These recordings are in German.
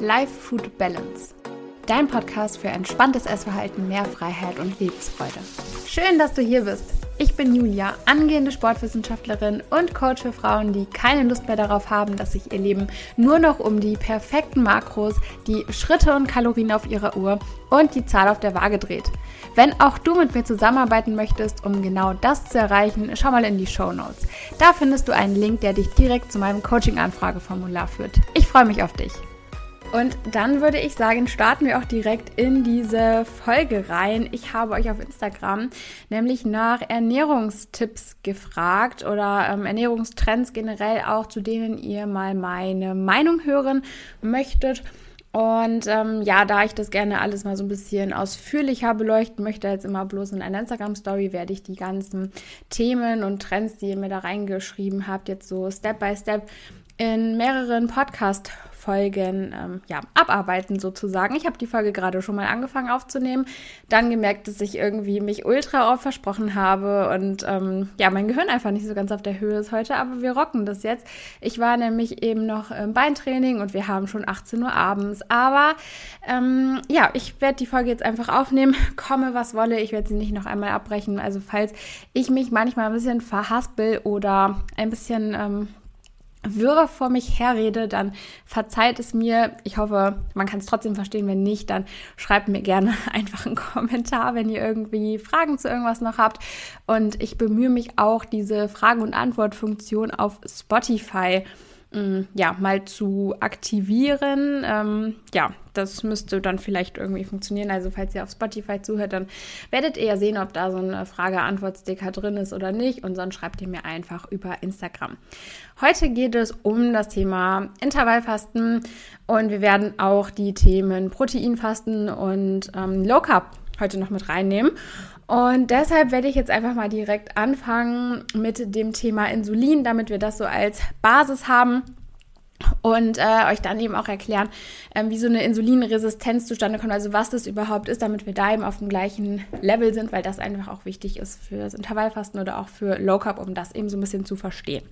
Life Food Balance. Dein Podcast für entspanntes Essverhalten, mehr Freiheit und Lebensfreude. Schön, dass du hier bist. Ich bin Julia, angehende Sportwissenschaftlerin und Coach für Frauen, die keine Lust mehr darauf haben, dass sich ihr Leben nur noch um die perfekten Makros, die Schritte und Kalorien auf ihrer Uhr und die Zahl auf der Waage dreht. Wenn auch du mit mir zusammenarbeiten möchtest, um genau das zu erreichen, schau mal in die Show Notes. Da findest du einen Link, der dich direkt zu meinem Coaching-Anfrageformular führt. Ich freue mich auf dich. Und dann würde ich sagen, starten wir auch direkt in diese Folge rein. Ich habe euch auf Instagram nämlich nach Ernährungstipps gefragt oder ähm, Ernährungstrends generell auch, zu denen ihr mal meine Meinung hören möchtet. Und ähm, ja, da ich das gerne alles mal so ein bisschen ausführlicher beleuchten möchte, als immer bloß in einer Instagram-Story, werde ich die ganzen Themen und Trends, die ihr mir da reingeschrieben habt, jetzt so Step by Step in mehreren Podcast Folgen ähm, ja, abarbeiten sozusagen. Ich habe die Folge gerade schon mal angefangen aufzunehmen, dann gemerkt, dass ich irgendwie mich ultra oft versprochen habe und ähm, ja, mein Gehirn einfach nicht so ganz auf der Höhe ist heute, aber wir rocken das jetzt. Ich war nämlich eben noch im Beintraining und wir haben schon 18 Uhr abends, aber ähm, ja, ich werde die Folge jetzt einfach aufnehmen, komme was wolle, ich werde sie nicht noch einmal abbrechen, also falls ich mich manchmal ein bisschen verhaspel oder ein bisschen wirre vor mich herrede, dann verzeiht es mir. Ich hoffe, man kann es trotzdem verstehen. Wenn nicht, dann schreibt mir gerne einfach einen Kommentar, wenn ihr irgendwie Fragen zu irgendwas noch habt. Und ich bemühe mich auch, diese Fragen- und Antwortfunktion auf Spotify Mm, ja, mal zu aktivieren. Ähm, ja, das müsste dann vielleicht irgendwie funktionieren. Also falls ihr auf Spotify zuhört, dann werdet ihr ja sehen, ob da so ein Frage-Antwort-Sticker drin ist oder nicht. Und sonst schreibt ihr mir einfach über Instagram. Heute geht es um das Thema Intervallfasten und wir werden auch die Themen Proteinfasten und ähm, Low Carb heute noch mit reinnehmen. Und deshalb werde ich jetzt einfach mal direkt anfangen mit dem Thema Insulin, damit wir das so als Basis haben und äh, euch dann eben auch erklären, äh, wie so eine Insulinresistenz zustande kommt, also was das überhaupt ist, damit wir da eben auf dem gleichen Level sind, weil das einfach auch wichtig ist für das Intervallfasten oder auch für Low Carb, um das eben so ein bisschen zu verstehen.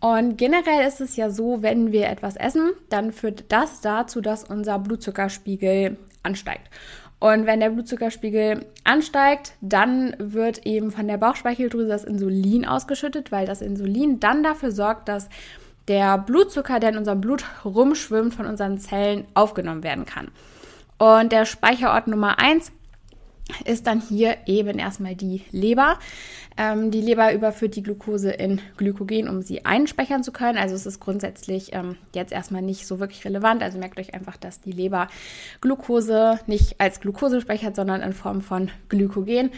Und generell ist es ja so, wenn wir etwas essen, dann führt das dazu, dass unser Blutzuckerspiegel ansteigt. Und wenn der Blutzuckerspiegel ansteigt, dann wird eben von der Bauchspeicheldrüse das Insulin ausgeschüttet, weil das Insulin dann dafür sorgt, dass der Blutzucker, der in unserem Blut rumschwimmt, von unseren Zellen aufgenommen werden kann. Und der Speicherort Nummer 1 ist dann hier eben erstmal die Leber. Ähm, die Leber überführt die Glucose in Glykogen, um sie einspeichern zu können. Also es ist grundsätzlich ähm, jetzt erstmal nicht so wirklich relevant. Also merkt euch einfach, dass die Leber Glucose nicht als Glucose speichert, sondern in Form von Glykogen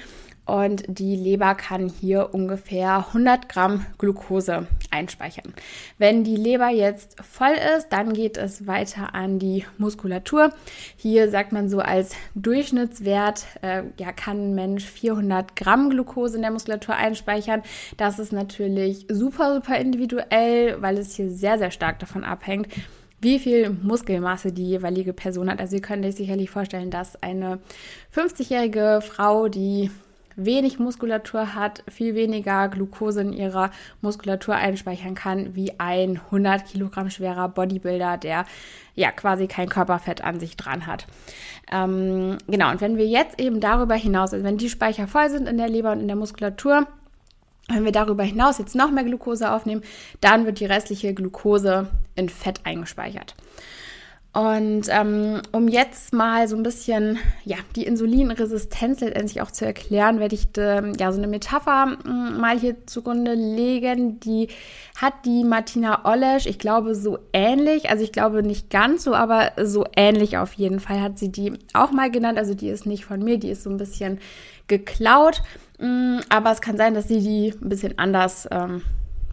und die Leber kann hier ungefähr 100 Gramm Glucose einspeichern. Wenn die Leber jetzt voll ist, dann geht es weiter an die Muskulatur. Hier sagt man so als Durchschnittswert, äh, ja, kann ein Mensch 400 Gramm Glucose in der Muskulatur einspeichern. Das ist natürlich super, super individuell, weil es hier sehr, sehr stark davon abhängt, wie viel Muskelmasse die jeweilige Person hat. Also ihr könnt euch sicherlich vorstellen, dass eine 50-jährige Frau, die wenig Muskulatur hat, viel weniger Glucose in ihrer Muskulatur einspeichern kann, wie ein 100 Kilogramm schwerer Bodybuilder, der ja quasi kein Körperfett an sich dran hat. Ähm, genau, und wenn wir jetzt eben darüber hinaus, also wenn die Speicher voll sind in der Leber und in der Muskulatur, wenn wir darüber hinaus jetzt noch mehr Glucose aufnehmen, dann wird die restliche Glucose in Fett eingespeichert. Und ähm, um jetzt mal so ein bisschen ja, die Insulinresistenz letztendlich auch zu erklären, werde ich de, ja so eine Metapher m, mm, mal hier zugrunde legen. Die hat die Martina Olesch, ich glaube, so ähnlich, also ich glaube nicht ganz so, aber so ähnlich auf jeden Fall hat sie die auch mal genannt. Also die ist nicht von mir, die ist so ein bisschen geklaut. M, mm, aber es kann sein, dass sie die ein bisschen anders ähm,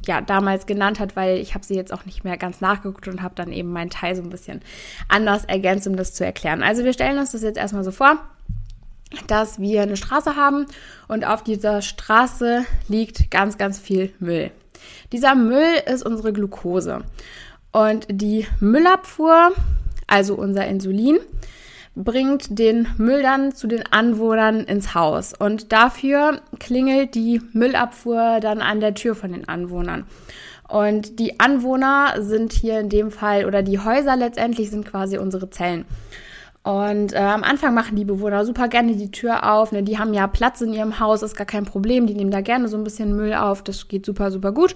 ja, damals genannt hat, weil ich habe sie jetzt auch nicht mehr ganz nachgeguckt und habe dann eben meinen Teil so ein bisschen anders ergänzt, um das zu erklären. Also wir stellen uns das jetzt erstmal so vor, dass wir eine Straße haben und auf dieser Straße liegt ganz, ganz viel Müll. Dieser Müll ist unsere Glucose. Und die Müllabfuhr, also unser Insulin, bringt den Müll dann zu den Anwohnern ins Haus. Und dafür klingelt die Müllabfuhr dann an der Tür von den Anwohnern. Und die Anwohner sind hier in dem Fall, oder die Häuser letztendlich sind quasi unsere Zellen. Und äh, am Anfang machen die Bewohner super gerne die Tür auf. Ne? Die haben ja Platz in ihrem Haus, ist gar kein Problem. Die nehmen da gerne so ein bisschen Müll auf. Das geht super, super gut.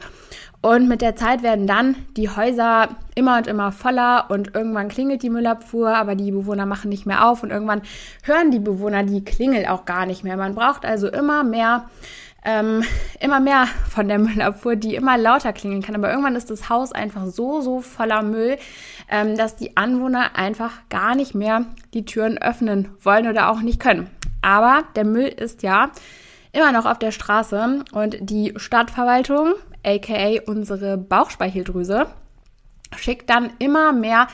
Und mit der Zeit werden dann die Häuser immer und immer voller und irgendwann klingelt die Müllabfuhr, aber die Bewohner machen nicht mehr auf und irgendwann hören die Bewohner die Klingel auch gar nicht mehr. Man braucht also immer mehr ähm, immer mehr von der Müllabfuhr, die immer lauter klingeln kann. Aber irgendwann ist das Haus einfach so, so voller Müll, ähm, dass die Anwohner einfach gar nicht mehr die Türen öffnen wollen oder auch nicht können. Aber der Müll ist ja immer noch auf der Straße und die Stadtverwaltung, aka unsere Bauchspeicheldrüse, schickt dann immer mehr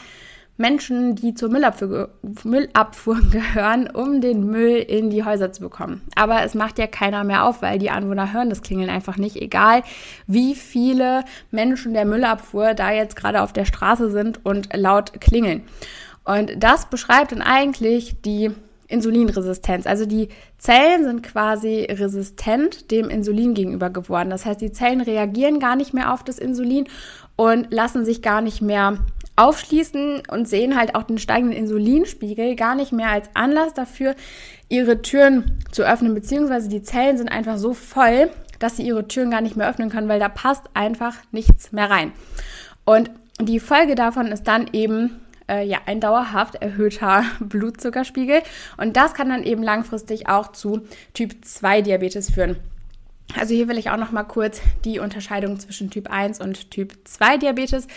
Menschen, die zur Müllabfuhr, Müllabfuhr gehören, um den Müll in die Häuser zu bekommen. Aber es macht ja keiner mehr auf, weil die Anwohner hören das Klingeln einfach nicht, egal wie viele Menschen der Müllabfuhr da jetzt gerade auf der Straße sind und laut klingeln. Und das beschreibt dann eigentlich die Insulinresistenz. Also die Zellen sind quasi resistent dem Insulin gegenüber geworden. Das heißt, die Zellen reagieren gar nicht mehr auf das Insulin und lassen sich gar nicht mehr aufschließen und sehen halt auch den steigenden Insulinspiegel gar nicht mehr als Anlass dafür, ihre Türen zu öffnen, beziehungsweise die Zellen sind einfach so voll, dass sie ihre Türen gar nicht mehr öffnen können, weil da passt einfach nichts mehr rein. Und die Folge davon ist dann eben äh, ja ein dauerhaft erhöhter Blutzuckerspiegel und das kann dann eben langfristig auch zu Typ 2 Diabetes führen. Also hier will ich auch noch mal kurz die Unterscheidung zwischen Typ 1 und Typ 2 Diabetes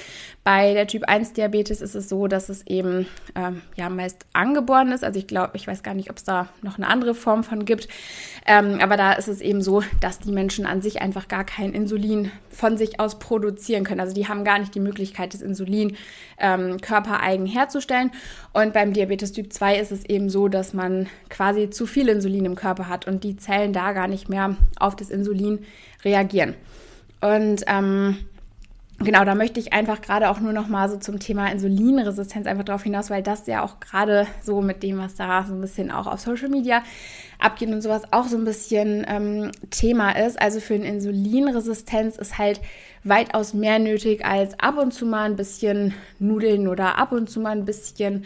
bei der Typ 1 Diabetes ist es so, dass es eben ähm, ja meist angeboren ist. Also ich glaube, ich weiß gar nicht, ob es da noch eine andere Form von gibt. Ähm, aber da ist es eben so, dass die Menschen an sich einfach gar kein Insulin von sich aus produzieren können. Also die haben gar nicht die Möglichkeit, das Insulin ähm, körpereigen herzustellen. Und beim Diabetes Typ 2 ist es eben so, dass man quasi zu viel Insulin im Körper hat und die Zellen da gar nicht mehr auf das Insulin reagieren. Und ähm, Genau, da möchte ich einfach gerade auch nur noch mal so zum Thema Insulinresistenz einfach darauf hinaus, weil das ja auch gerade so mit dem, was da so ein bisschen auch auf Social Media abgeht und sowas auch so ein bisschen ähm, Thema ist. Also für eine Insulinresistenz ist halt weitaus mehr nötig als ab und zu mal ein bisschen Nudeln oder ab und zu mal ein bisschen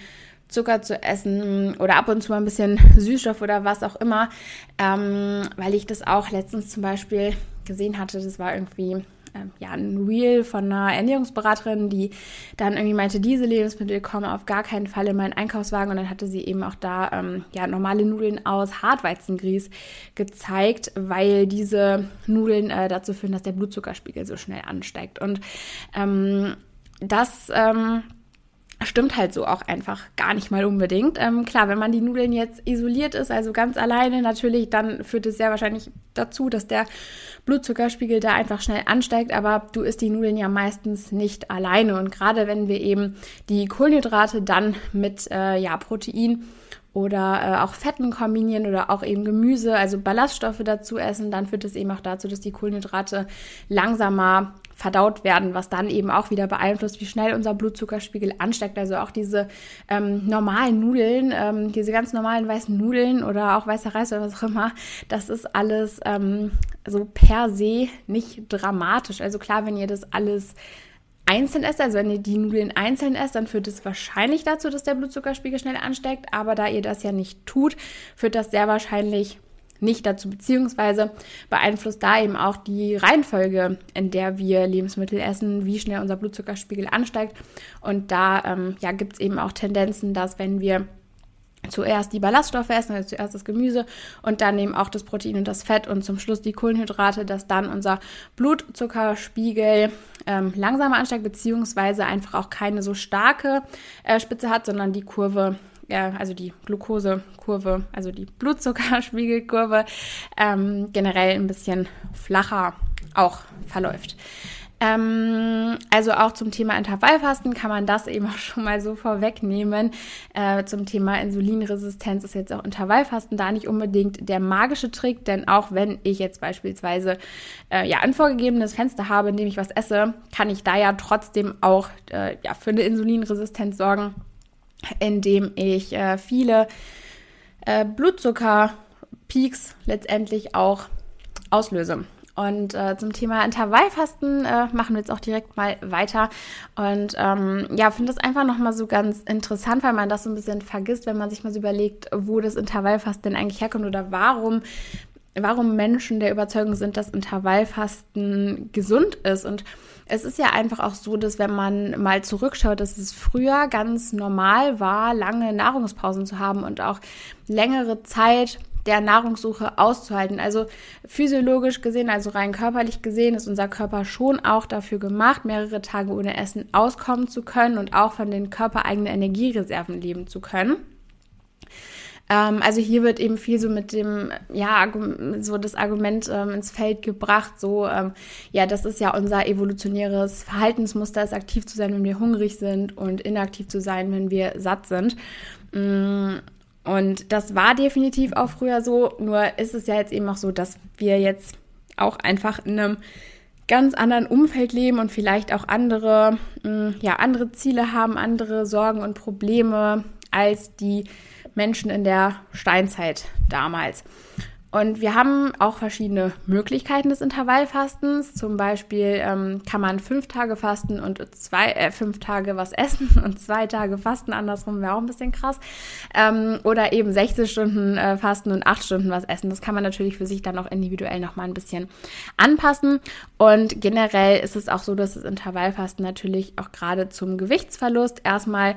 Zucker zu essen oder ab und zu mal ein bisschen Süßstoff oder was auch immer, ähm, weil ich das auch letztens zum Beispiel gesehen hatte. Das war irgendwie ähm, ja, ein Reel von einer Ernährungsberaterin, die dann irgendwie meinte, diese Lebensmittel kommen auf gar keinen Fall in meinen Einkaufswagen. Und dann hatte sie eben auch da ähm, ja, normale Nudeln aus Hartweizengrieß gezeigt, weil diese Nudeln äh, dazu führen, dass der Blutzuckerspiegel so schnell ansteigt. Und ähm, das ähm, stimmt halt so auch einfach gar nicht mal unbedingt. Ähm, klar, wenn man die Nudeln jetzt isoliert ist, also ganz alleine natürlich, dann führt es sehr wahrscheinlich dazu, dass der Blutzuckerspiegel da einfach schnell ansteigt. Aber du isst die Nudeln ja meistens nicht alleine. Und gerade wenn wir eben die Kohlenhydrate dann mit äh, ja, Protein oder äh, auch Fetten kombinieren oder auch eben Gemüse, also Ballaststoffe dazu essen, dann führt es eben auch dazu, dass die Kohlenhydrate langsamer verdaut werden, was dann eben auch wieder beeinflusst, wie schnell unser Blutzuckerspiegel ansteigt. Also auch diese ähm, normalen Nudeln, ähm, diese ganz normalen weißen Nudeln oder auch weißer Reis oder was auch immer, das ist alles ähm, so per se nicht dramatisch. Also klar, wenn ihr das alles einzeln esst, also wenn ihr die Nudeln einzeln esst, dann führt es wahrscheinlich dazu, dass der Blutzuckerspiegel schnell ansteigt. Aber da ihr das ja nicht tut, führt das sehr wahrscheinlich nicht dazu, beziehungsweise beeinflusst da eben auch die Reihenfolge, in der wir Lebensmittel essen, wie schnell unser Blutzuckerspiegel ansteigt. Und da ähm, ja, gibt es eben auch Tendenzen, dass wenn wir zuerst die Ballaststoffe essen, also zuerst das Gemüse und dann eben auch das Protein und das Fett und zum Schluss die Kohlenhydrate, dass dann unser Blutzuckerspiegel ähm, langsamer ansteigt, beziehungsweise einfach auch keine so starke äh, Spitze hat, sondern die Kurve ja, also die Glukosekurve, also die Blutzuckerspiegelkurve, ähm, generell ein bisschen flacher auch verläuft. Ähm, also auch zum Thema Intervallfasten kann man das eben auch schon mal so vorwegnehmen. Äh, zum Thema Insulinresistenz ist jetzt auch Intervallfasten da nicht unbedingt der magische Trick, denn auch wenn ich jetzt beispielsweise äh, ja ein vorgegebenes Fenster habe, in dem ich was esse, kann ich da ja trotzdem auch äh, ja, für eine Insulinresistenz sorgen indem ich äh, viele äh, Blutzuckerpeaks letztendlich auch auslöse. Und äh, zum Thema Intervallfasten äh, machen wir jetzt auch direkt mal weiter. Und ähm, ja, finde das einfach nochmal so ganz interessant, weil man das so ein bisschen vergisst, wenn man sich mal so überlegt, wo das Intervallfasten denn eigentlich herkommt oder warum warum Menschen der Überzeugung sind, dass Intervallfasten gesund ist. Und es ist ja einfach auch so, dass wenn man mal zurückschaut, dass es früher ganz normal war, lange Nahrungspausen zu haben und auch längere Zeit der Nahrungssuche auszuhalten. Also physiologisch gesehen, also rein körperlich gesehen, ist unser Körper schon auch dafür gemacht, mehrere Tage ohne Essen auskommen zu können und auch von den körpereigenen Energiereserven leben zu können. Ähm, also hier wird eben viel so mit dem, ja, so das Argument ähm, ins Feld gebracht, so, ähm, ja, das ist ja unser evolutionäres Verhaltensmuster, ist aktiv zu sein, wenn wir hungrig sind und inaktiv zu sein, wenn wir satt sind. Und das war definitiv auch früher so, nur ist es ja jetzt eben auch so, dass wir jetzt auch einfach in einem ganz anderen Umfeld leben und vielleicht auch andere, mm, ja, andere Ziele haben, andere Sorgen und Probleme als die Menschen in der Steinzeit damals. Und wir haben auch verschiedene Möglichkeiten des Intervallfastens. Zum Beispiel ähm, kann man fünf Tage fasten und zwei, äh, fünf Tage was essen und zwei Tage fasten. Andersrum wäre auch ein bisschen krass. Ähm, oder eben 60 Stunden äh, fasten und acht Stunden was essen. Das kann man natürlich für sich dann auch individuell nochmal ein bisschen anpassen. Und generell ist es auch so, dass das Intervallfasten natürlich auch gerade zum Gewichtsverlust erstmal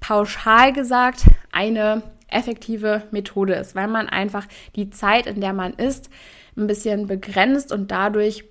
pauschal gesagt eine effektive Methode ist, weil man einfach die Zeit, in der man isst, ein bisschen begrenzt und dadurch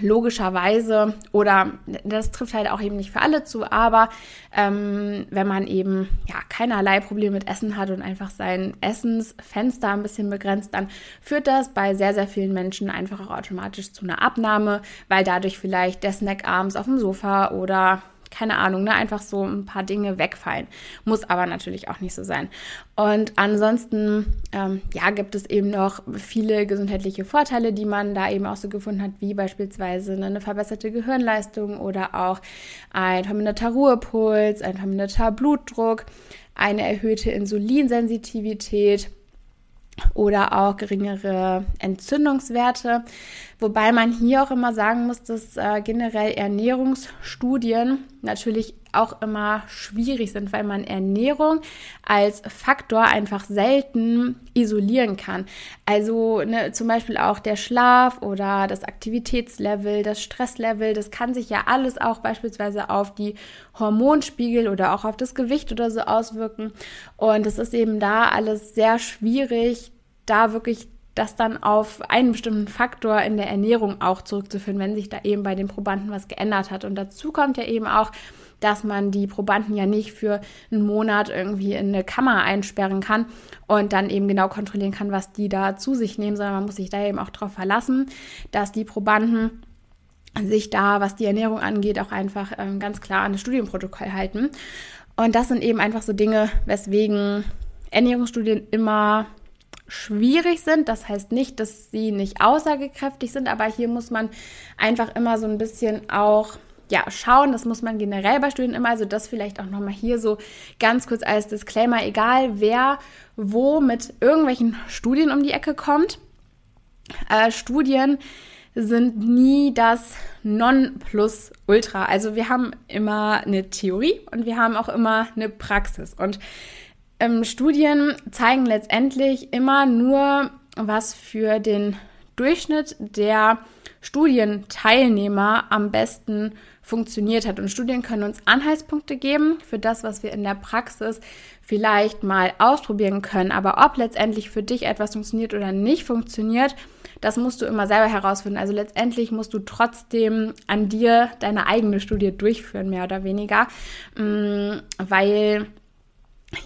logischerweise oder das trifft halt auch eben nicht für alle zu, aber ähm, wenn man eben ja keinerlei Probleme mit Essen hat und einfach sein Essensfenster ein bisschen begrenzt, dann führt das bei sehr sehr vielen Menschen einfach auch automatisch zu einer Abnahme, weil dadurch vielleicht der Snack abends auf dem Sofa oder keine Ahnung, ne, einfach so ein paar Dinge wegfallen. Muss aber natürlich auch nicht so sein. Und ansonsten, ähm, ja, gibt es eben noch viele gesundheitliche Vorteile, die man da eben auch so gefunden hat, wie beispielsweise eine verbesserte Gehirnleistung oder auch ein verminderter Ruhepuls, ein verminderter Blutdruck, eine erhöhte Insulinsensitivität oder auch geringere Entzündungswerte. Wobei man hier auch immer sagen muss, dass äh, generell Ernährungsstudien natürlich auch immer schwierig sind, weil man Ernährung als Faktor einfach selten isolieren kann. Also ne, zum Beispiel auch der Schlaf oder das Aktivitätslevel, das Stresslevel, das kann sich ja alles auch beispielsweise auf die Hormonspiegel oder auch auf das Gewicht oder so auswirken. Und es ist eben da alles sehr schwierig, da wirklich das dann auf einen bestimmten Faktor in der Ernährung auch zurückzuführen, wenn sich da eben bei den Probanden was geändert hat. Und dazu kommt ja eben auch, dass man die Probanden ja nicht für einen Monat irgendwie in eine Kammer einsperren kann und dann eben genau kontrollieren kann, was die da zu sich nehmen, sondern man muss sich da eben auch darauf verlassen, dass die Probanden sich da, was die Ernährung angeht, auch einfach ähm, ganz klar an das Studienprotokoll halten. Und das sind eben einfach so Dinge, weswegen Ernährungsstudien immer schwierig sind. Das heißt nicht, dass sie nicht aussagekräftig sind, aber hier muss man einfach immer so ein bisschen auch ja, schauen, das muss man generell bei Studien immer, also das vielleicht auch nochmal hier so ganz kurz als Disclaimer, egal wer wo mit irgendwelchen Studien um die Ecke kommt. Äh, Studien sind nie das Non-Plus-Ultra. Also wir haben immer eine Theorie und wir haben auch immer eine Praxis. Und ähm, Studien zeigen letztendlich immer nur, was für den Durchschnitt der Studienteilnehmer am besten funktioniert hat. Und Studien können uns Anhaltspunkte geben für das, was wir in der Praxis vielleicht mal ausprobieren können. Aber ob letztendlich für dich etwas funktioniert oder nicht funktioniert, das musst du immer selber herausfinden. Also letztendlich musst du trotzdem an dir deine eigene Studie durchführen, mehr oder weniger, mm, weil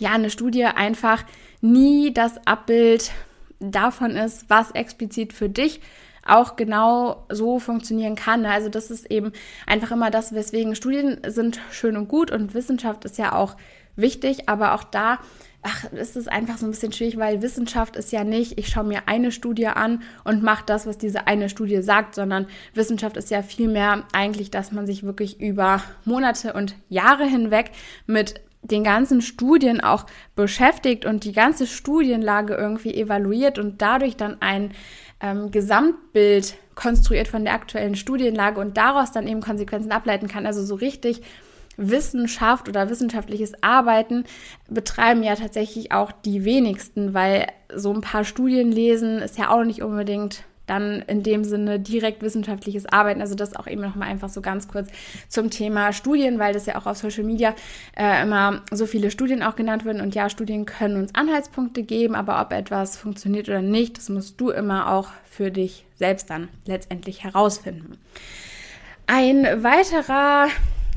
ja eine Studie einfach nie das Abbild davon ist, was explizit für dich auch genau so funktionieren kann. Also das ist eben einfach immer das, weswegen Studien sind schön und gut und Wissenschaft ist ja auch wichtig, aber auch da ach, ist es einfach so ein bisschen schwierig, weil Wissenschaft ist ja nicht, ich schaue mir eine Studie an und mache das, was diese eine Studie sagt, sondern Wissenschaft ist ja vielmehr eigentlich, dass man sich wirklich über Monate und Jahre hinweg mit den ganzen Studien auch beschäftigt und die ganze Studienlage irgendwie evaluiert und dadurch dann ein ähm, Gesamtbild konstruiert von der aktuellen Studienlage und daraus dann eben Konsequenzen ableiten kann. Also so richtig Wissenschaft oder wissenschaftliches Arbeiten betreiben ja tatsächlich auch die wenigsten, weil so ein paar Studien lesen ist ja auch nicht unbedingt dann in dem Sinne direkt wissenschaftliches Arbeiten. Also das auch eben nochmal einfach so ganz kurz zum Thema Studien, weil das ja auch auf Social Media äh, immer so viele Studien auch genannt werden. Und ja, Studien können uns Anhaltspunkte geben, aber ob etwas funktioniert oder nicht, das musst du immer auch für dich selbst dann letztendlich herausfinden. Ein weiterer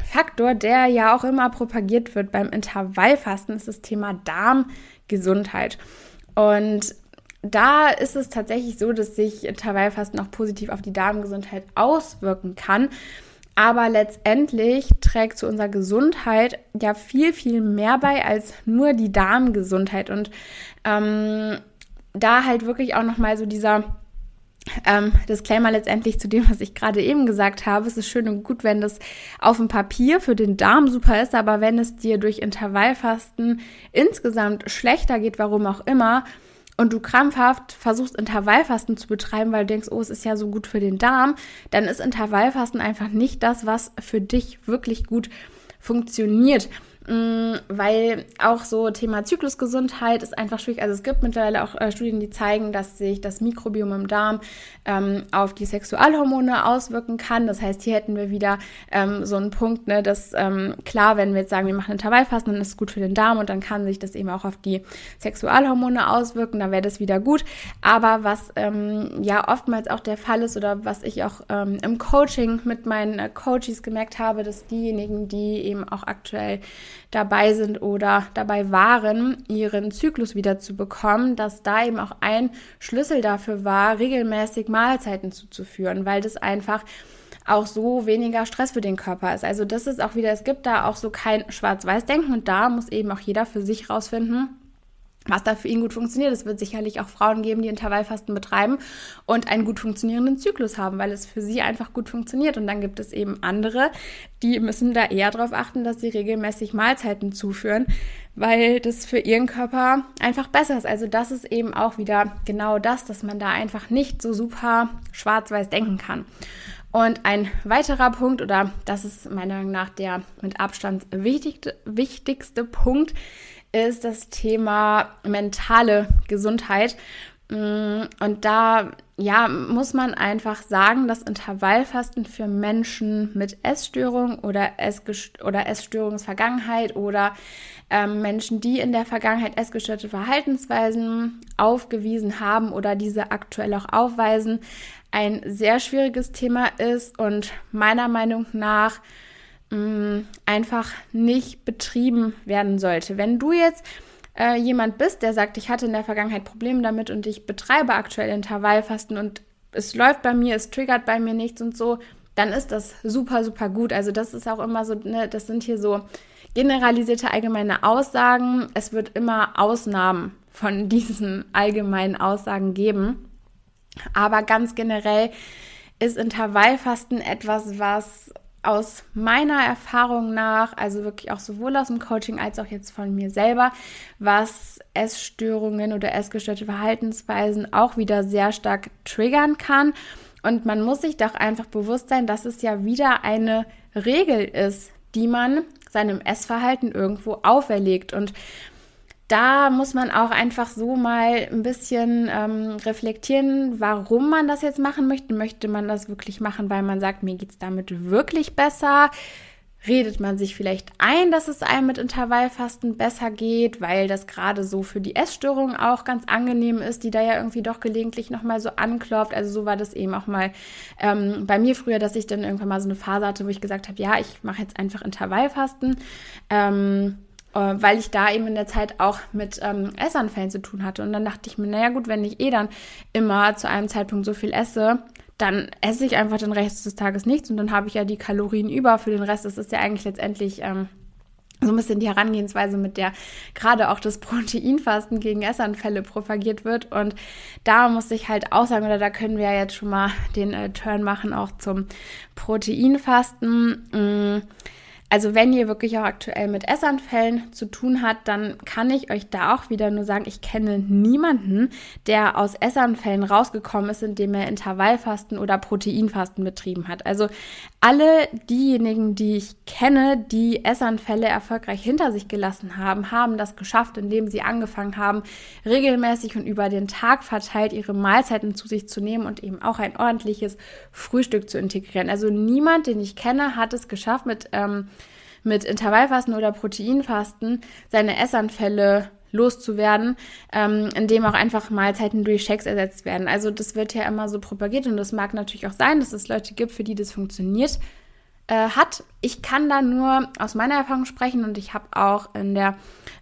Faktor, der ja auch immer propagiert wird beim Intervallfasten, ist das Thema Darmgesundheit. Und da ist es tatsächlich so, dass sich Intervallfasten auch positiv auf die Darmgesundheit auswirken kann. Aber letztendlich trägt zu unserer Gesundheit ja viel, viel mehr bei als nur die Darmgesundheit. Und ähm, da halt wirklich auch nochmal so dieser ähm, Disclaimer letztendlich zu dem, was ich gerade eben gesagt habe. Es ist schön und gut, wenn das auf dem Papier für den Darm super ist, aber wenn es dir durch Intervallfasten insgesamt schlechter geht, warum auch immer, und du krampfhaft versuchst Intervallfasten zu betreiben, weil du denkst, oh, es ist ja so gut für den Darm, dann ist Intervallfasten einfach nicht das, was für dich wirklich gut funktioniert. Mm, weil auch so Thema Zyklusgesundheit ist einfach schwierig. Also es gibt mittlerweile auch äh, Studien, die zeigen, dass sich das Mikrobiom im Darm ähm, auf die Sexualhormone auswirken kann. Das heißt, hier hätten wir wieder ähm, so einen Punkt, ne, dass ähm, klar, wenn wir jetzt sagen, wir machen Intervallfasten, dann ist es gut für den Darm und dann kann sich das eben auch auf die Sexualhormone auswirken, dann wäre das wieder gut. Aber was ähm, ja oftmals auch der Fall ist oder was ich auch ähm, im Coaching mit meinen äh, Coaches gemerkt habe, dass diejenigen, die eben auch aktuell dabei sind oder dabei waren, ihren Zyklus wieder zu bekommen, dass da eben auch ein Schlüssel dafür war, regelmäßig Mahlzeiten zuzuführen, weil das einfach auch so weniger Stress für den Körper ist. Also das ist auch wieder, es gibt da auch so kein Schwarz-Weiß-Denken und da muss eben auch jeder für sich rausfinden, was da für ihn gut funktioniert. Es wird sicherlich auch Frauen geben, die Intervallfasten betreiben und einen gut funktionierenden Zyklus haben, weil es für sie einfach gut funktioniert. Und dann gibt es eben andere, die müssen da eher darauf achten, dass sie regelmäßig Mahlzeiten zuführen, weil das für ihren Körper einfach besser ist. Also das ist eben auch wieder genau das, dass man da einfach nicht so super schwarz-weiß denken kann. Und ein weiterer Punkt, oder das ist meiner Meinung nach der mit Abstand wichtigste, wichtigste Punkt, ist das Thema mentale Gesundheit. Mm, und da ja, muss man einfach sagen, dass Intervallfasten für Menschen mit Essstörung oder, Essgest oder Essstörungsvergangenheit oder ähm, Menschen, die in der Vergangenheit essgestörte Verhaltensweisen aufgewiesen haben oder diese aktuell auch aufweisen, ein sehr schwieriges Thema ist und meiner Meinung nach mh, einfach nicht betrieben werden sollte. Wenn du jetzt äh, jemand bist, der sagt, ich hatte in der Vergangenheit Probleme damit und ich betreibe aktuell Intervallfasten und es läuft bei mir, es triggert bei mir nichts und so, dann ist das super, super gut. Also das ist auch immer so, ne, das sind hier so generalisierte allgemeine Aussagen. Es wird immer Ausnahmen von diesen allgemeinen Aussagen geben. Aber ganz generell ist Intervallfasten etwas, was aus meiner Erfahrung nach, also wirklich auch sowohl aus dem Coaching als auch jetzt von mir selber, was Essstörungen oder essgestörte Verhaltensweisen auch wieder sehr stark triggern kann. Und man muss sich doch einfach bewusst sein, dass es ja wieder eine Regel ist, die man seinem Essverhalten irgendwo auferlegt. Und da muss man auch einfach so mal ein bisschen ähm, reflektieren, warum man das jetzt machen möchte. Möchte man das wirklich machen, weil man sagt, mir geht es damit wirklich besser? Redet man sich vielleicht ein, dass es einem mit Intervallfasten besser geht, weil das gerade so für die Essstörung auch ganz angenehm ist, die da ja irgendwie doch gelegentlich nochmal so anklopft. Also so war das eben auch mal ähm, bei mir früher, dass ich dann irgendwann mal so eine Phase hatte, wo ich gesagt habe, ja, ich mache jetzt einfach Intervallfasten. Ähm, äh, weil ich da eben in der Zeit auch mit ähm, Essanfällen zu tun hatte. Und dann dachte ich mir, naja gut, wenn ich eh dann immer zu einem Zeitpunkt so viel esse, dann esse ich einfach den Rest des Tages nichts und dann habe ich ja die Kalorien über für den Rest. Das ist ja eigentlich letztendlich ähm, so ein bisschen die Herangehensweise, mit der gerade auch das Proteinfasten gegen Essanfälle propagiert wird. Und da muss ich halt auch sagen, oder da können wir ja jetzt schon mal den äh, Turn machen, auch zum Proteinfasten. Mmh Also wenn ihr wirklich auch aktuell mit Essanfällen zu tun habt, dann kann ich euch da auch wieder nur sagen, ich kenne niemanden, der aus Essanfällen rausgekommen ist, indem er Intervallfasten oder Proteinfasten betrieben hat. Also alle diejenigen, die ich kenne, die Essanfälle erfolgreich hinter sich gelassen haben, haben das geschafft, indem sie angefangen haben, regelmäßig und über den Tag verteilt ihre Mahlzeiten zu sich zu nehmen und eben auch ein ordentliches Frühstück zu integrieren. Also niemand, den ich kenne, hat es geschafft, mit, ähm, mit Intervallfasten oder Proteinfasten seine Essanfälle loszuwerden, ähm, indem auch einfach Mahlzeiten durch Shakes ersetzt werden. Also das wird ja immer so propagiert und das mag natürlich auch sein, dass es Leute gibt, für die das funktioniert äh, hat. Ich kann da nur aus meiner Erfahrung sprechen und ich habe auch in der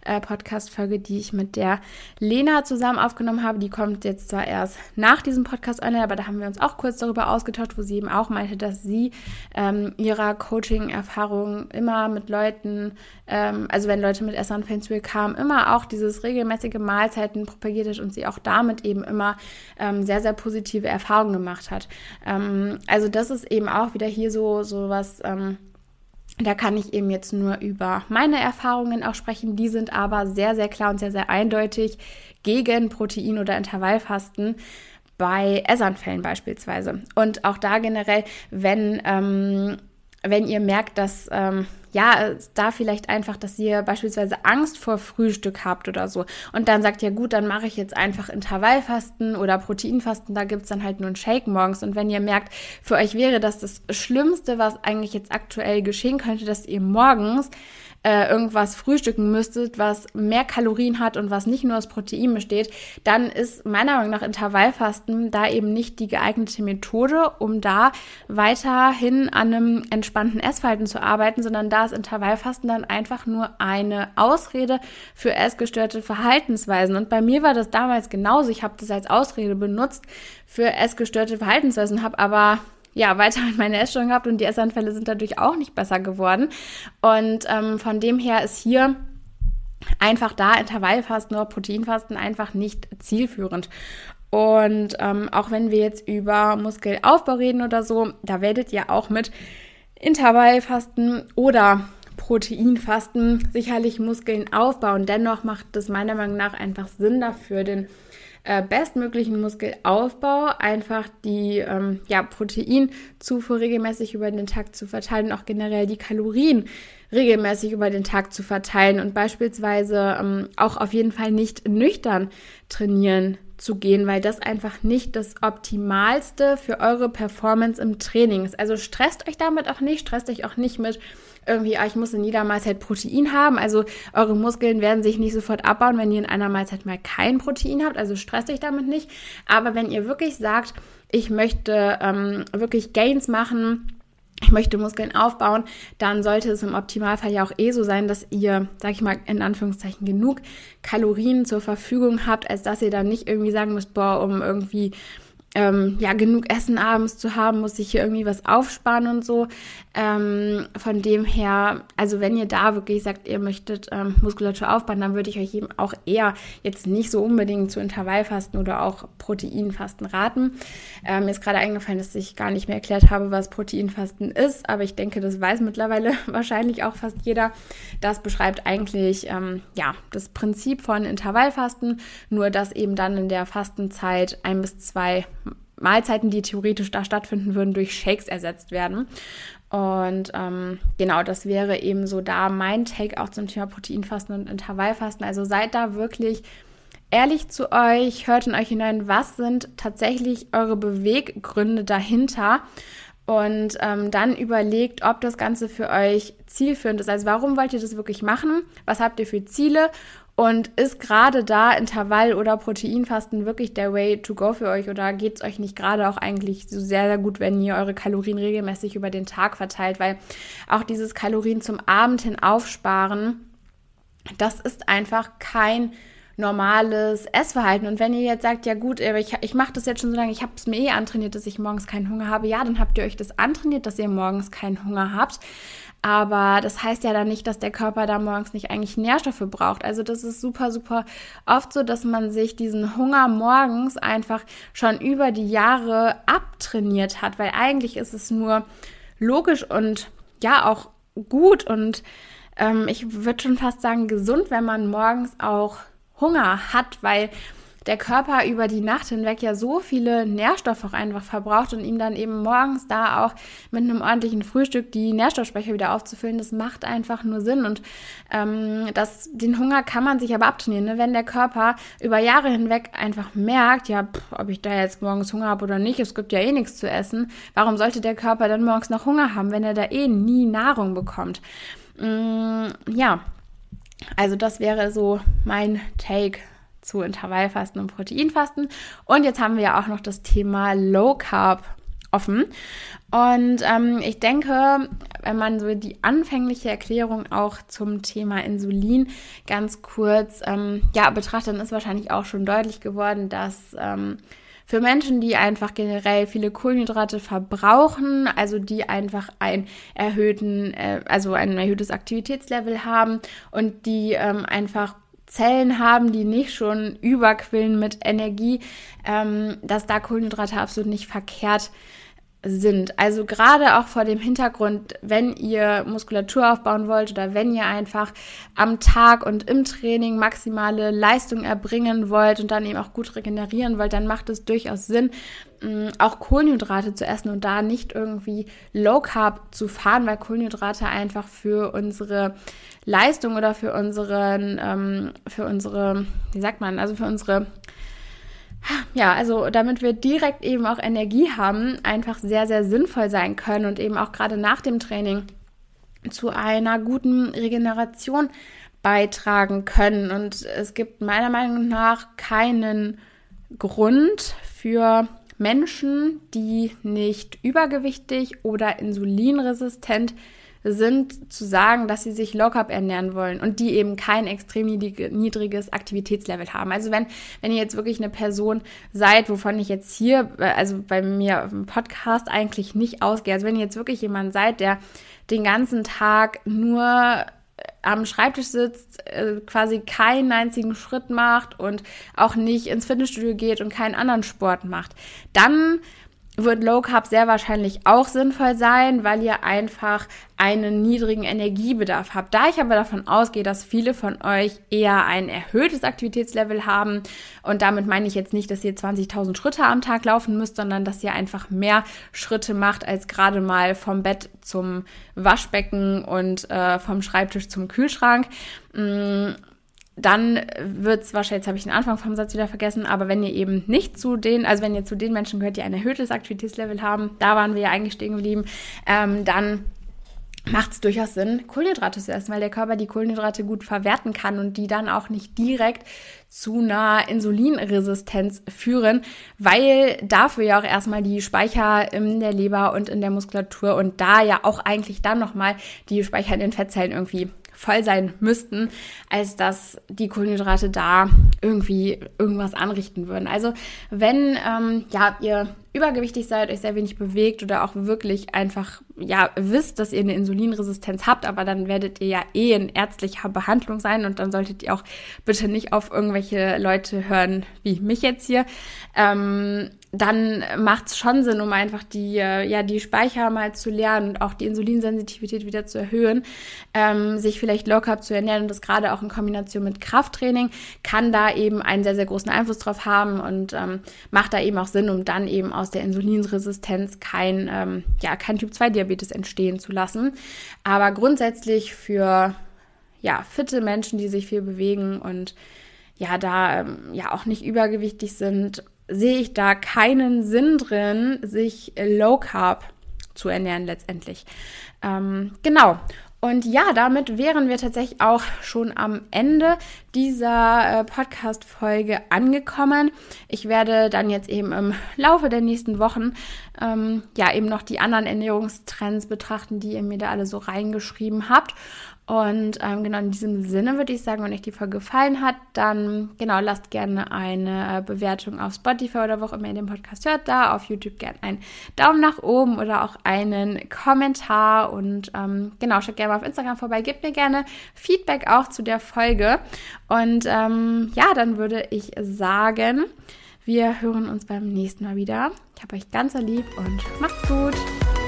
äh, Podcast-Folge, die ich mit der Lena zusammen aufgenommen habe, die kommt jetzt zwar erst nach diesem Podcast online, aber da haben wir uns auch kurz darüber ausgetauscht, wo sie eben auch meinte, dass sie ähm, ihrer Coaching-Erfahrung immer mit Leuten, ähm, also wenn Leute mit zu ihr kamen, immer auch dieses regelmäßige Mahlzeiten propagiert hat und sie auch damit eben immer ähm, sehr, sehr positive Erfahrungen gemacht hat. Ähm, also das ist eben auch wieder hier so, so was, ähm, da kann ich eben jetzt nur über meine Erfahrungen auch sprechen. Die sind aber sehr, sehr klar und sehr, sehr eindeutig gegen Protein- oder Intervallfasten bei Essanfällen beispielsweise. Und auch da generell, wenn, ähm, wenn ihr merkt, dass ähm, ja, da vielleicht einfach, dass ihr beispielsweise Angst vor Frühstück habt oder so. Und dann sagt ihr, gut, dann mache ich jetzt einfach Intervallfasten oder Proteinfasten, da gibt's dann halt nur einen Shake morgens. Und wenn ihr merkt, für euch wäre das das Schlimmste, was eigentlich jetzt aktuell geschehen könnte, dass ihr morgens äh, irgendwas frühstücken müsstet, was mehr Kalorien hat und was nicht nur aus Protein besteht, dann ist meiner Meinung nach Intervallfasten da eben nicht die geeignete Methode, um da weiterhin an einem entspannten Essverhalten zu arbeiten, sondern da ist Intervallfasten dann einfach nur eine Ausrede für essgestörte Verhaltensweisen. Und bei mir war das damals genauso. Ich habe das als Ausrede benutzt für essgestörte Verhaltensweisen, habe aber ja, weiterhin meine Essstörung gehabt und die Essanfälle sind dadurch auch nicht besser geworden. Und ähm, von dem her ist hier einfach da Intervallfasten oder Proteinfasten einfach nicht zielführend. Und ähm, auch wenn wir jetzt über Muskelaufbau reden oder so, da werdet ihr auch mit Intervallfasten oder Proteinfasten sicherlich Muskeln aufbauen. Dennoch macht es meiner Meinung nach einfach Sinn dafür, den äh, bestmöglichen Muskelaufbau einfach die ähm, ja, Proteinzufuhr regelmäßig über den Tag zu verteilen und auch generell die Kalorien regelmäßig über den Tag zu verteilen und beispielsweise ähm, auch auf jeden Fall nicht nüchtern trainieren zu gehen, weil das einfach nicht das Optimalste für eure Performance im Training ist. Also stresst euch damit auch nicht, stresst euch auch nicht mit irgendwie, ah, ich muss in jeder Mahlzeit Protein haben. Also eure Muskeln werden sich nicht sofort abbauen, wenn ihr in einer Mahlzeit mal kein Protein habt. Also stresst euch damit nicht. Aber wenn ihr wirklich sagt, ich möchte ähm, wirklich Gains machen, ich möchte Muskeln aufbauen, dann sollte es im Optimalfall ja auch eh so sein, dass ihr, sag ich mal, in Anführungszeichen genug Kalorien zur Verfügung habt, als dass ihr dann nicht irgendwie sagen müsst, boah, um irgendwie ähm, ja, genug Essen abends zu haben, muss ich hier irgendwie was aufsparen und so. Ähm, von dem her, also wenn ihr da wirklich sagt, ihr möchtet ähm, Muskulatur aufbauen, dann würde ich euch eben auch eher jetzt nicht so unbedingt zu Intervallfasten oder auch Proteinfasten raten. Ähm, mir ist gerade eingefallen, dass ich gar nicht mehr erklärt habe, was Proteinfasten ist, aber ich denke, das weiß mittlerweile wahrscheinlich auch fast jeder. Das beschreibt eigentlich ähm, ja das Prinzip von Intervallfasten, nur dass eben dann in der Fastenzeit ein bis zwei Mahlzeiten, die theoretisch da stattfinden würden, durch Shakes ersetzt werden. Und ähm, genau, das wäre eben so da mein Take auch zum Thema Proteinfasten und Intervallfasten. Also seid da wirklich ehrlich zu euch, hört in euch hinein, was sind tatsächlich eure Beweggründe dahinter und ähm, dann überlegt, ob das Ganze für euch zielführend ist. Also warum wollt ihr das wirklich machen? Was habt ihr für Ziele? Und ist gerade da Intervall- oder Proteinfasten wirklich der Way to go für euch? Oder geht es euch nicht gerade auch eigentlich so sehr, sehr gut, wenn ihr eure Kalorien regelmäßig über den Tag verteilt? Weil auch dieses Kalorien zum Abend hin aufsparen, das ist einfach kein normales Essverhalten. Und wenn ihr jetzt sagt, ja gut, ich, ich mache das jetzt schon so lange, ich habe es mir eh antrainiert, dass ich morgens keinen Hunger habe, ja, dann habt ihr euch das antrainiert, dass ihr morgens keinen Hunger habt. Aber das heißt ja dann nicht, dass der Körper da morgens nicht eigentlich Nährstoffe braucht. Also das ist super, super oft so, dass man sich diesen Hunger morgens einfach schon über die Jahre abtrainiert hat, weil eigentlich ist es nur logisch und ja auch gut. Und ähm, ich würde schon fast sagen gesund, wenn man morgens auch Hunger hat, weil der Körper über die Nacht hinweg ja so viele Nährstoffe auch einfach verbraucht und ihm dann eben morgens da auch mit einem ordentlichen Frühstück die Nährstoffspeicher wieder aufzufüllen, das macht einfach nur Sinn. Und ähm, das, den Hunger kann man sich aber abtrainieren. Ne? Wenn der Körper über Jahre hinweg einfach merkt, ja, pff, ob ich da jetzt morgens Hunger habe oder nicht, es gibt ja eh nichts zu essen, warum sollte der Körper dann morgens noch Hunger haben, wenn er da eh nie Nahrung bekommt? Mm, ja, also das wäre so mein Take zu Intervallfasten und Proteinfasten. Und jetzt haben wir ja auch noch das Thema Low Carb offen. Und ähm, ich denke, wenn man so die anfängliche Erklärung auch zum Thema Insulin ganz kurz ähm, ja, betrachtet, dann ist wahrscheinlich auch schon deutlich geworden, dass ähm, für Menschen, die einfach generell viele Kohlenhydrate verbrauchen, also die einfach ein erhöhten, äh, also ein erhöhtes Aktivitätslevel haben und die ähm, einfach Zellen haben, die nicht schon überquillen mit Energie, ähm, dass da Kohlenhydrate absolut nicht verkehrt sind. Also gerade auch vor dem Hintergrund, wenn ihr Muskulatur aufbauen wollt oder wenn ihr einfach am Tag und im Training maximale Leistung erbringen wollt und dann eben auch gut regenerieren wollt, dann macht es durchaus Sinn, auch Kohlenhydrate zu essen und da nicht irgendwie Low Carb zu fahren, weil Kohlenhydrate einfach für unsere Leistung oder für unseren, ähm, für unsere, wie sagt man, also für unsere ja, also damit wir direkt eben auch Energie haben, einfach sehr, sehr sinnvoll sein können und eben auch gerade nach dem Training zu einer guten Regeneration beitragen können. Und es gibt meiner Meinung nach keinen Grund für Menschen, die nicht übergewichtig oder insulinresistent sind sind, zu sagen, dass sie sich low carb ernähren wollen und die eben kein extrem niedriges Aktivitätslevel haben. Also wenn, wenn ihr jetzt wirklich eine Person seid, wovon ich jetzt hier, also bei mir im Podcast eigentlich nicht ausgehe, also wenn ihr jetzt wirklich jemand seid, der den ganzen Tag nur am Schreibtisch sitzt, äh, quasi keinen einzigen Schritt macht und auch nicht ins Fitnessstudio geht und keinen anderen Sport macht, dann wird Low Carb sehr wahrscheinlich auch sinnvoll sein, weil ihr einfach einen niedrigen Energiebedarf habt. Da ich aber davon ausgehe, dass viele von euch eher ein erhöhtes Aktivitätslevel haben und damit meine ich jetzt nicht, dass ihr 20.000 Schritte am Tag laufen müsst, sondern dass ihr einfach mehr Schritte macht als gerade mal vom Bett zum Waschbecken und äh, vom Schreibtisch zum Kühlschrank. Mm, dann wird es wahrscheinlich, jetzt habe ich den Anfang vom Satz wieder vergessen, aber wenn ihr eben nicht zu den, also wenn ihr zu den Menschen gehört, die ein erhöhtes Aktivitätslevel haben, da waren wir ja eigentlich stehen geblieben, ähm, dann macht es durchaus Sinn, Kohlenhydrate zu essen, weil der Körper die Kohlenhydrate gut verwerten kann und die dann auch nicht direkt zu einer Insulinresistenz führen, weil dafür ja auch erstmal die Speicher in der Leber und in der Muskulatur und da ja auch eigentlich dann nochmal die Speicher in den Fettzellen irgendwie voll sein müssten, als dass die Kohlenhydrate da irgendwie irgendwas anrichten würden. Also wenn ähm, ja ihr übergewichtig seid, euch sehr wenig bewegt oder auch wirklich einfach ja wisst, dass ihr eine Insulinresistenz habt, aber dann werdet ihr ja eh in ärztlicher Behandlung sein und dann solltet ihr auch bitte nicht auf irgendwelche Leute hören wie mich jetzt hier. Ähm, dann macht es schon Sinn, um einfach die, äh, ja, die Speicher mal zu lernen und auch die Insulinsensitivität wieder zu erhöhen, ähm, sich vielleicht locker zu ernähren und das gerade auch in Kombination mit Krafttraining kann da eben einen sehr, sehr großen Einfluss drauf haben und ähm, macht da eben auch Sinn, um dann eben aus der Insulinresistenz kein, ähm, ja, kein Typ-2-Diabetes entstehen zu lassen. Aber grundsätzlich für, ja, fitte Menschen, die sich viel bewegen und ja, da ähm, ja auch nicht übergewichtig sind sehe ich da keinen Sinn drin, sich Low Carb zu ernähren letztendlich. Ähm, genau. Und ja, damit wären wir tatsächlich auch schon am Ende dieser äh, Podcast-Folge angekommen. Ich werde dann jetzt eben im Laufe der nächsten Wochen ähm, ja eben noch die anderen Ernährungstrends betrachten, die ihr mir da alle so reingeschrieben habt. Und ähm, genau in diesem Sinne würde ich sagen, wenn euch die Folge gefallen hat, dann genau lasst gerne eine äh, Bewertung auf Spotify oder wo auch immer ihr den Podcast hört, da auf YouTube gerne einen Daumen nach oben oder auch einen Kommentar und ähm, genau schaut gerne mal auf Instagram vorbei, gebt mir gerne Feedback auch zu der Folge und ähm, ja, dann würde ich sagen, wir hören uns beim nächsten Mal wieder. Ich habe euch ganz lieb und macht's gut.